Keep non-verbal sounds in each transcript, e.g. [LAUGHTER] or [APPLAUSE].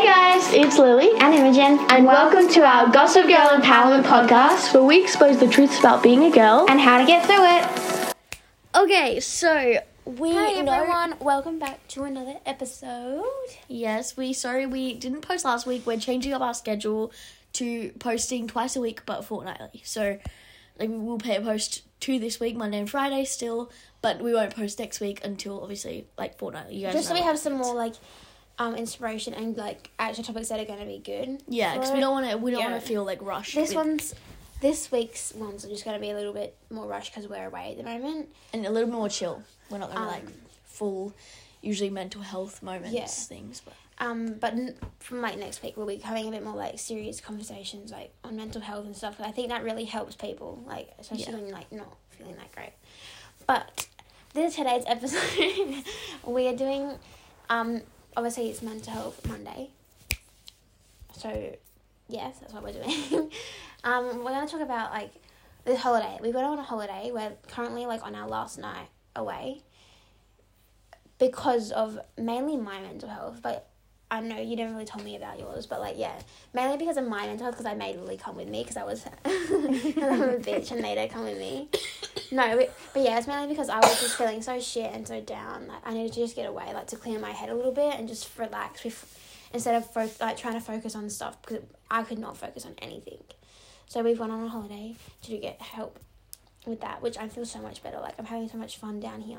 Hey guys, it's Lily and Imogen, and welcome to our Gossip Girl Empowerment Podcast, where we expose the truths about being a girl and how to get through it. Okay, so we Hi know. everyone, welcome back to another episode. Yes, we sorry we didn't post last week. We're changing up our schedule to posting twice a week, but fortnightly. So, like, we'll pay a post two this week, Monday and Friday still, but we won't post next week until obviously like fortnightly. You guys Just so we have some more like um, inspiration and like actual topics that are going to be good. Yeah, because we don't want to. We don't Yeah. want to feel like rushed. This with- one's this week's ones are just going to be a little bit more rushed because we're away at the moment. and a little bit more chill. We're not gonna Um, like full, usually mental health moments Yeah. things, but Um, but n- from like next week, we'll be having a bit more like serious conversations like on mental health and stuff. I think that really helps people, like especially Yeah. when you're like not feeling that great. But this today's [LAUGHS] episode, we are doing, um, obviously it's Mental Health Monday. So, yes, that's what we're doing. [LAUGHS] um, we're gonna talk about like this holiday. We went on a holiday. We're currently like on our last night away because of mainly my mental health, but I know you didn't really tell me about yours, but like yeah, mainly because of my mental health because I made Lily come with me because I was [LAUGHS] I'm a bitch and made her come with me. No, but, but yeah, it's mainly because I was just feeling so shit and so down. Like I needed to just get away, like to clear my head a little bit and just relax instead of fo- like trying to focus on stuff because I could not focus on anything. So we've on a holiday to get help with that, which I feel so much better. Like I'm having so much fun down here.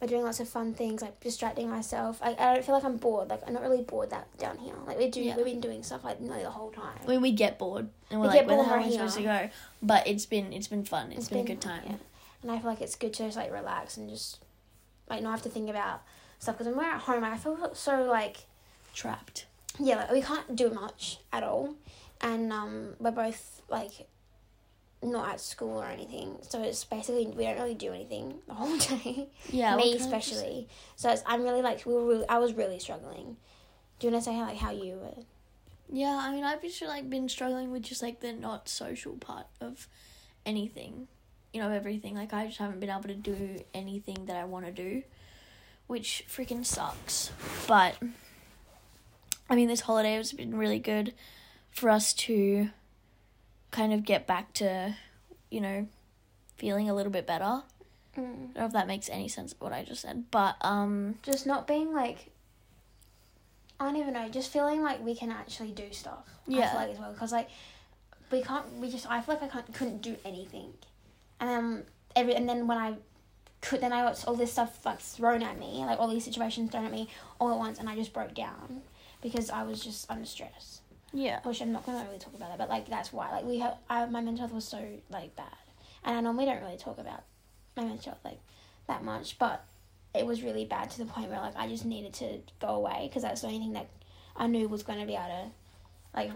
We're doing lots of fun things, like distracting myself. I, I don't feel like I'm bored. Like I'm not really bored that down here. Like we do, Yeah. we've been doing stuff like nearly the whole time. I mean, we get bored and we're We like, get where the bored hell am I right supposed to go? But it's been it's been fun. it's been, a good time. yeah. And I feel like it's good to just like relax and just like not have to think about stuff. Because when we're at home, I feel so like Trapped. yeah, like we can't do much at all, and um, we're both like not at school or anything. So it's basically we don't really do anything [LAUGHS] the whole day. Yeah, me we're kind of just- especially. So it's, I'm really like we were really, I was really struggling. Do you want to say how like how you were? yeah, I mean, I've just like been struggling with just like the not social part of anything, you know, everything. Like I just haven't been able to do anything that I want to do, which freaking sucks. But I mean, this holiday has been really good for us to kind of get back to, you know, feeling a little bit better. I don't know if that makes any sense what I just said, but um, Just not being like. I don't even know. Just feeling like we can actually do stuff. I Yeah. feel like as well because like we can't. We just. I feel like I can't. Couldn't do anything, and then every and then when I could, then I got all this stuff like thrown at me, like all these situations thrown at me all at once, and I just broke down because I was just under stress. Yeah, Which I'm not gonna really talk about that, but like that's why. Like we have, I, my mental health was so like bad, and I normally don't really talk about my mental health like that much, but it was really bad to the point where like I just needed to go away because that's the only thing that I knew was gonna be able to like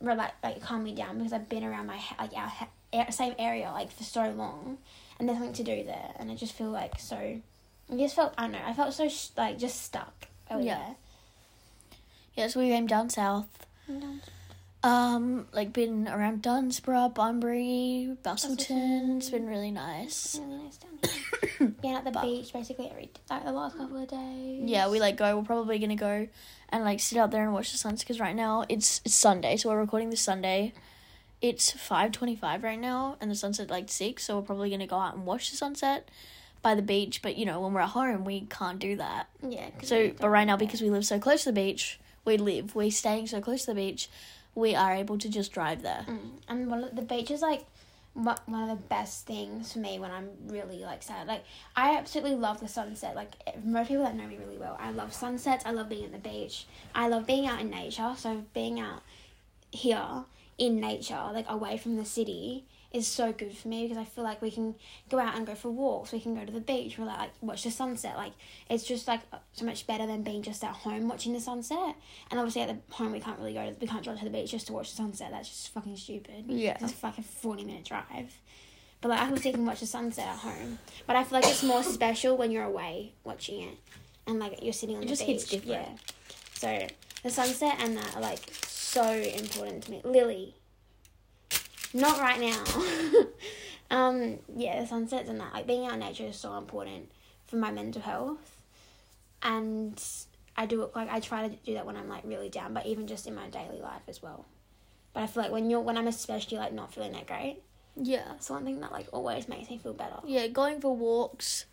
relax, like calm me down because I've been around my like our he- a- same area like for so long, and there's nothing to do there, and I just feel like so. I just felt I don't know. I felt so sh- like just stuck over Yeah. yeah. So we came down south. Um, like been around Dunsborough, Bunbury, Busselton. It's been really nice. Really nice down here. [COUGHS] Being at the But- beach basically every like the last couple of days. Yeah, we like go. We're probably gonna go and like sit out there and watch the sunset because right now it's it's Sunday, so we're recording this Sunday. It's five twenty five right now, and the sunset like six. So we're probably gonna go out and watch the sunset by the beach. But you know, when we're at home, we can't do that. yeah. So, but right now because we live so close to the beach, we live. We're staying so close to the beach, we are able to just drive there. Mm. and one of the beach is like one of the best things for me when I'm really like sad. Like I absolutely love the sunset. Like eh, most people that know me really well, I love sunsets. I love being at the beach. I love being out in nature. So being out here in nature, like away from the city, is so good for me because I feel like we can go out and go for walks. We can go to the beach. We're like, like watch the sunset. Like it's just like so much better than being just at home watching the sunset. And obviously at the home we can't really go to we can't drive to the beach just to watch the sunset. That's just fucking stupid. Yeah. it's like a forty minute drive. But like I can watch the sunset at home. But I feel like it's more special when you're away watching it, and like you're sitting on It the just beach. hits different. Yeah. So the sunset and that are like so important to me. Lily. Not right now. [LAUGHS] um, yeah, the sunsets and that. Like being out in nature is so important for my mental health. And I do it like I try to do that when I'm like really down, but even just in my daily life as well. But I feel like when you're when I'm especially like not feeling that great, Yeah. that's one thing that like always makes me feel better. Yeah, going for walks,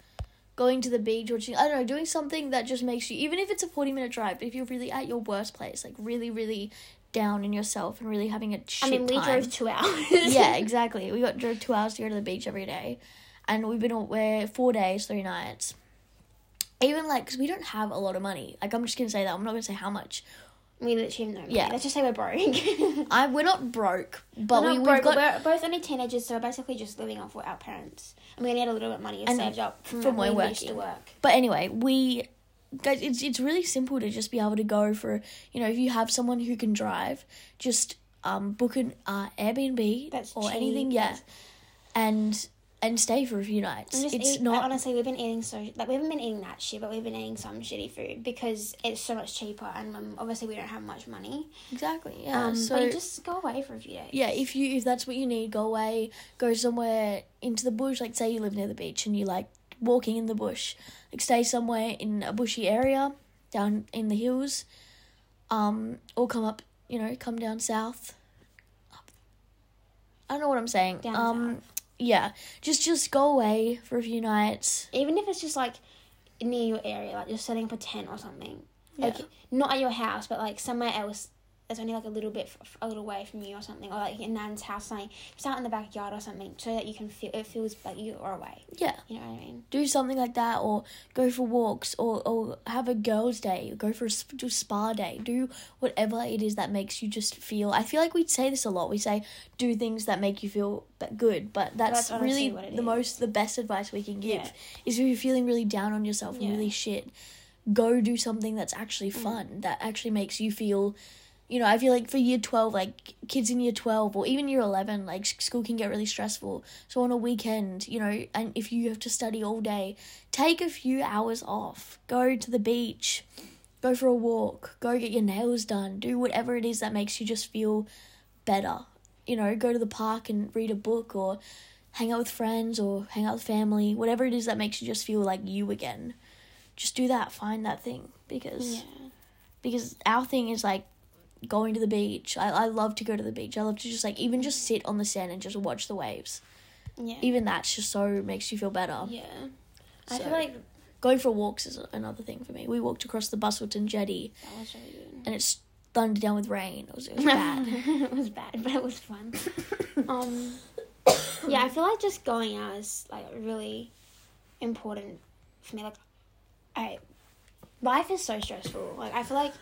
going to the beach, watching, I don't know, doing something that just makes you, even if it's a 40 minute drive, if you're really at your worst place, like really, really down in yourself and really having a shit I mean, we time. drove two hours. yeah, [LAUGHS] exactly. We got drove two hours to go to the beach every day, and we've been away four days, three nights. Even like, because we don't have a lot of money. Like, I'm just gonna say that. I'm not gonna say how much. we literally have no money. Yeah. Let's just say we're broke. [LAUGHS] I we're not broke, but we're we broke, got we're both only teenagers, so we're basically just living off what our parents. And we only had a little bit of money saved up from, from when when we used to work. But anyway, we guys, it's it's really simple to just be able to go for you know if you have someone who can drive, just um book an uh, Airbnb That's or cheap, anything, yeah, and and stay for a few nights. It's eat, not honestly, we've been eating so like we haven't been eating that shit, but we've been eating some shitty food because it's so much cheaper, and um, obviously we don't have much money. exactly yeah. Um, so but you just go away for a few days. yeah, if you if that's what you need, go away, go somewhere into the bush. Like say you live near the beach and you like walking in the bush, like stay somewhere in a bushy area down in the hills, um, or come up, you know, come down south. Up. I don't know what I'm saying. Down um, south. yeah, just just go away for a few nights. even if it's just like near your area, like you're setting up a tent or something. Like Yeah. not at your house, but like somewhere else that's only like a little bit f- a little way from you or something, or like your nan's house, something. Just out in the backyard or something, so that you can feel it feels like you are away. Yeah. You know what I mean? do something like that or go for walks or, or have a girls day go for a sp- do spa day do whatever it is that makes you just feel i feel like we say this a lot we say do things that make you feel good but that's, That's really the is. most the best advice we can give Yeah. is if you're feeling really down on yourself and Yeah. really shit go do something that's actually Mm. fun that actually makes you feel you know, I feel like for year 12, like kids in year 12 or even year 11, like school can get really stressful. So on a weekend, you know, and if you have to study all day, take a few hours off. Go to the beach, go for a walk, go get your nails done, do whatever it is that makes you just feel better. You know, go to the park and read a book or hang out with friends or hang out with family, whatever it is that makes you just feel like you again. Just do that, find that thing because Yeah. because our thing is like going to the beach. I, I love to go to the beach. I love to just like even just sit on the sand and just watch the waves. Yeah. Even that's just so makes you feel better. yeah. I feel like Going for walks is another thing for me. We walked across the Busselton jetty that was really good. and it's thundered down with rain. It was, it was [LAUGHS] bad. it was bad, but it was fun. [LAUGHS] um, yeah, I feel like just going out is like really important for me. Like, I life is so stressful. Like, I feel like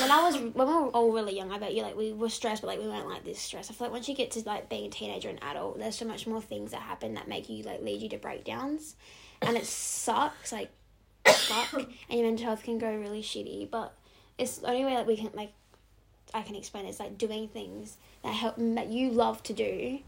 when I was when we were all really young, I bet you like we were stressed, but like we weren't like this stressed. I feel like once you get to like being a teenager and adult, there's so much more things that happen that make you like lead you to breakdowns, and it sucks. Like, fuck, [COUGHS] and your mental health can go really shitty. But it's the only way like we can like I can explain is like doing things that help that you love to do.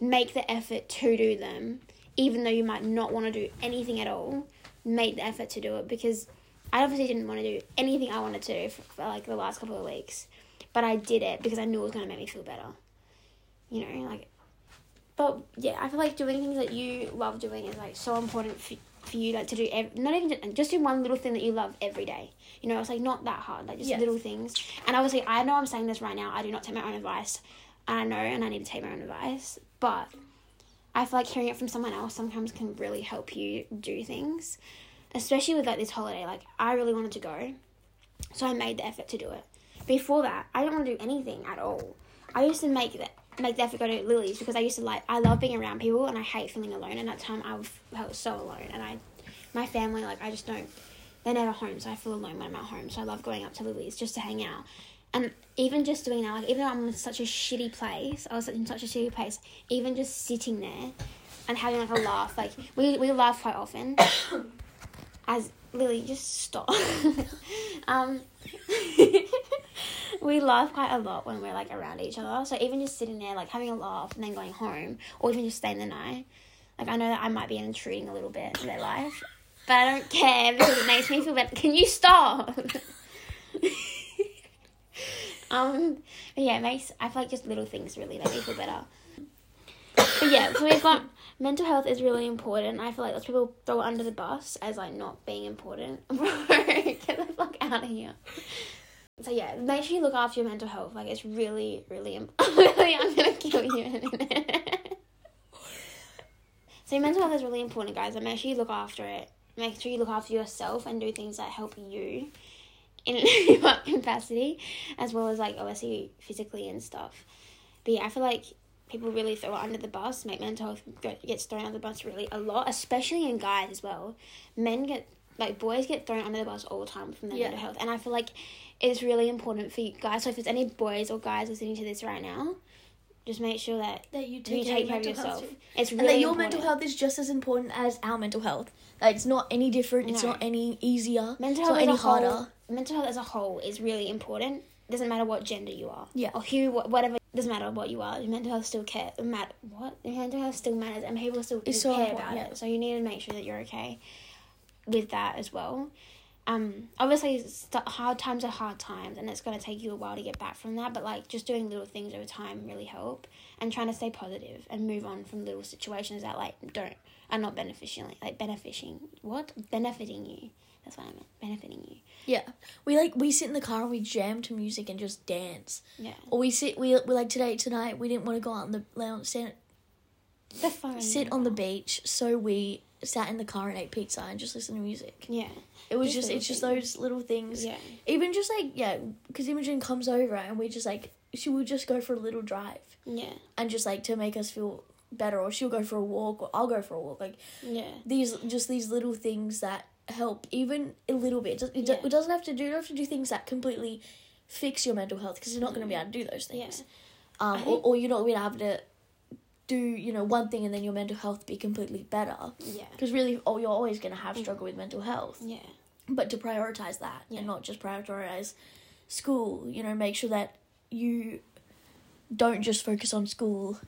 Make the effort to do them, even though you might not want to do anything at all. Make the effort to do it because I obviously didn't want to do anything I wanted to for, for like the last couple of weeks, but I did it because I knew it was going to make me feel better. You know, like, but yeah, I feel like doing things that you love doing is like so important for, for you, like to do ev- not even just, just do one little thing that you love every day. You know, it's like not that hard, like just Yeah. little things. And obviously, I know I'm saying this right now. I do not take my own advice. and I know, and I need to take my own advice. But I feel like hearing it from someone else sometimes can really help you do things, especially with like this holiday. Like I really wanted to go, so I made the effort to do it. Before that, I didn't want to do anything at all. I used to make that make the effort to go to Lily's because I used to like I love being around people and I hate feeling alone. And at that time, I felt so alone, and I, my family like I just don't. They're never home, so I feel alone when I'm at home. So I love going up to Lily's just to hang out. And even just doing that, like even though I'm in such a shitty place, I was in such a shitty place. Even just sitting there and having like a laugh, like we we laugh quite often. As Lily, just stop. [LAUGHS] um, [LAUGHS] we laugh quite a lot when we're like around each other. So even just sitting there, like having a laugh and then going home, or even just staying the night. Like I know that I might be intruding a little bit in their life, but I don't care because it makes me feel better. Can you stop? [LAUGHS] um, yeah, it makes I feel like just little things really make me feel better. But yeah, so we've got mental health is really important. I feel like lots people throw it under the bus as like not being important. [LAUGHS] Get the fuck out of here. So yeah, make sure you look after your mental health. Like it's really, really important. [LAUGHS] I'm gonna kill you in a minute. [LAUGHS] so mental health is really important, guys. And make sure you look after it. Make sure you look after yourself and do things that help you in your capacity, as well as like obviously physically and stuff. But yeah, I feel like people really throw it under the bus. Make mental health gets thrown under the bus really a lot, especially in guys as well. Men get like boys get thrown under the bus all the time from their Yeah. mental health, and I feel like it's really important for you guys. So if there's any boys or guys listening to this right now, just make sure that That you you take, take care of yourself. It's really and that your important. mental health is just as important as our mental health. Like it's not any different. It's not any easier. Mental health any a whole, mental health as a whole is really important. Doesn't matter what gender you are. Yeah. Or who, whatever. Doesn't matter what you are. Your mental health still care. Matter what? Your mental health still matters, and people still It's care so about yeah. it. So you need to make sure that you're okay with that as well. Um, obviously, st- hard times are hard times, and it's gonna take you a while to get back from that. But like, just doing little things over time really help, and trying to stay positive and move on from little situations that like don't are not beneficial, like benefiting what benefiting you. That's what I meant, benefiting you. Yeah, we like we sit in the car and we jam to music and just dance. Yeah. Or we sit we we like today tonight we didn't want to go out on the lounge stand, The phone. sit on the beach, so we sat in the car and ate pizza and just listened to music. Yeah. It was Just just it's just things. those little things. Yeah. Even just like yeah, because Imogen comes over and we just like she will just go for a little drive Yeah. and just like to make us feel better, or she'll go for a walk, or I'll go for a walk. Like Yeah. these just these little things that help even a little bit. It, Yeah. it doesn't have to do you don't have to do things that completely fix your mental health because you're not going to be able to do those things. Um, or, or you're not going to have to do you know one thing and then your mental health be completely better Yeah. because really oh you're always going to have struggle with mental health Yeah. but to prioritize that Yeah. and not just prioritize school you know make sure that you don't just focus on school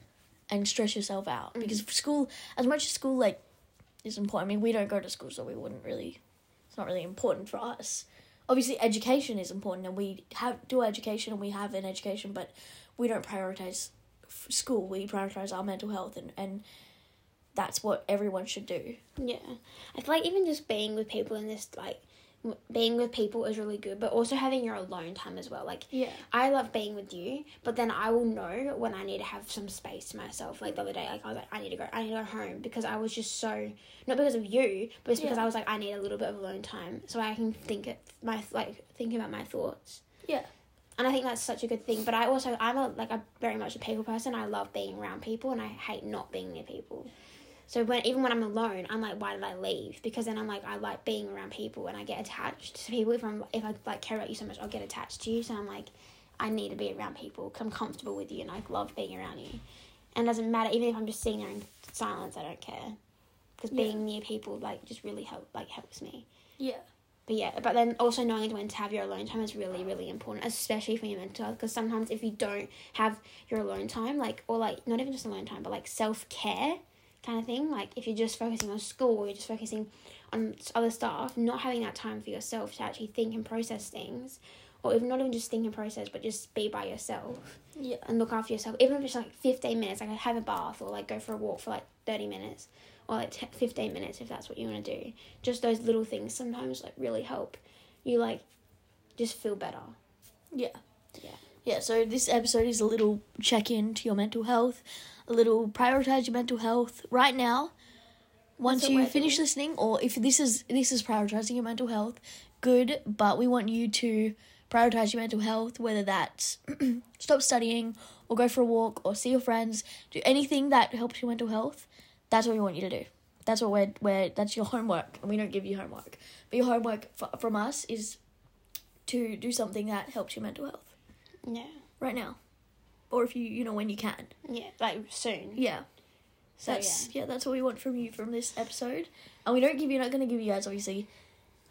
and stress yourself out Mm. because school as much as school like is important. I mean we don't go to school so we wouldn't really it's not really important for us. Obviously education is important and we have do education and we have an education but we don't prioritize school. We prioritize our mental health and and that's what everyone should do. Yeah. I feel like even just being with people in this like being with people is really good, but also having your alone time as well. Like yeah I love being with you, but then I will know when I need to have some space to myself. Like the other day, like I was like, I need to go, I need to go home because I was just so not because of you, but it's because Yeah. I was like, I need a little bit of alone time so I can think it my like think about my thoughts. yeah And I think that's such a good thing. But I also I'm a like a very much a people person. I love being around people, and I hate not being near people. So when even when I'm alone, I'm like, why did I leave? Because then I'm like, I like being around people, and I get attached to people. If I'm if I like care about you so much, I'll get attached to you. So I'm like, I need to be around people because I'm comfortable with you, and I love being around you. And it doesn't matter even if I'm just sitting there in silence, I don't care. Because Yeah. being near people like just really help like helps me. yeah But yeah, but then also knowing when to have your alone time is really, really important, especially for your mental health. Because sometimes if you don't have your alone time, like, or like, not even just alone time, but like self care kind of thing, like if you're just focusing on school or you're just focusing on other stuff, not having that time for yourself to actually think and process things, or even not even just think and process, but just be by yourself yeah and look after yourself. Even if it's like 15 minutes, like have a bath or like go for a walk for like 30 minutes or like t- 15 minutes if that's what you want to do. Just those little things sometimes like really help you like just feel better. Yeah. Yeah. Yeah, so this episode is a little check in to your mental health, a little prioritize your mental health right now. Once you finish doing. listening, or if this is this is prioritizing your mental health, good. But we want you to prioritize your mental health, whether that's [CLEARS THROAT] stop studying, or go for a walk, or see your friends, do anything that helps your mental health. That's what we want you to do. That's what we're, we're that's your homework, and we don't give you homework. But your homework f- from us is to do something that helps your mental health Yeah. right now, or if you you know when you can. Yeah. Like soon. Yeah, So that's yeah. that's what we want from you from this episode, and we don't give you not going to give you guys obviously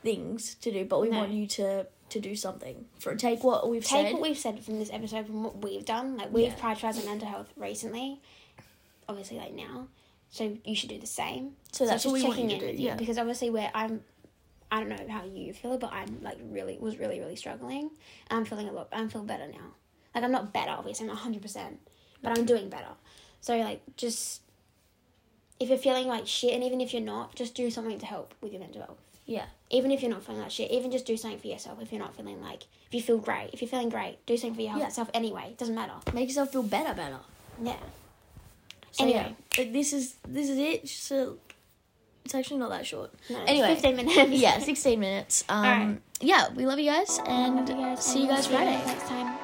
things to do, but we No. want you to to do something for take what we've Take said. what we've said from this episode, from what we've done. Like we've Yeah. prioritized our mental health recently, obviously like now. So you should do the same. so that's just what we want you checking to do. in with you, Yeah, because obviously we're I'm I don't know how you feel, but I'm like really was really really struggling. I'm feeling a lot. I'm feeling better now. Like I'm not better, obviously. I'm not hundred percent, but I'm doing better. So like just if you're feeling like shit, and even if you're not, just do something to help with your mental health. Yeah. Even if you're not feeling like shit, even just do something for yourself. If you're not feeling like, if you feel great, if you're feeling great, do something for your health Yeah. yourself anyway. It doesn't matter. Make yourself feel better, better. Yeah. So, Anyway. yeah, this is this is it. A, it's actually not that short. No, Anyway. 15 minutes. Yeah, [LAUGHS] sixteen minutes. Um, yeah, we love you guys, and you guys, see you guys Friday. next time.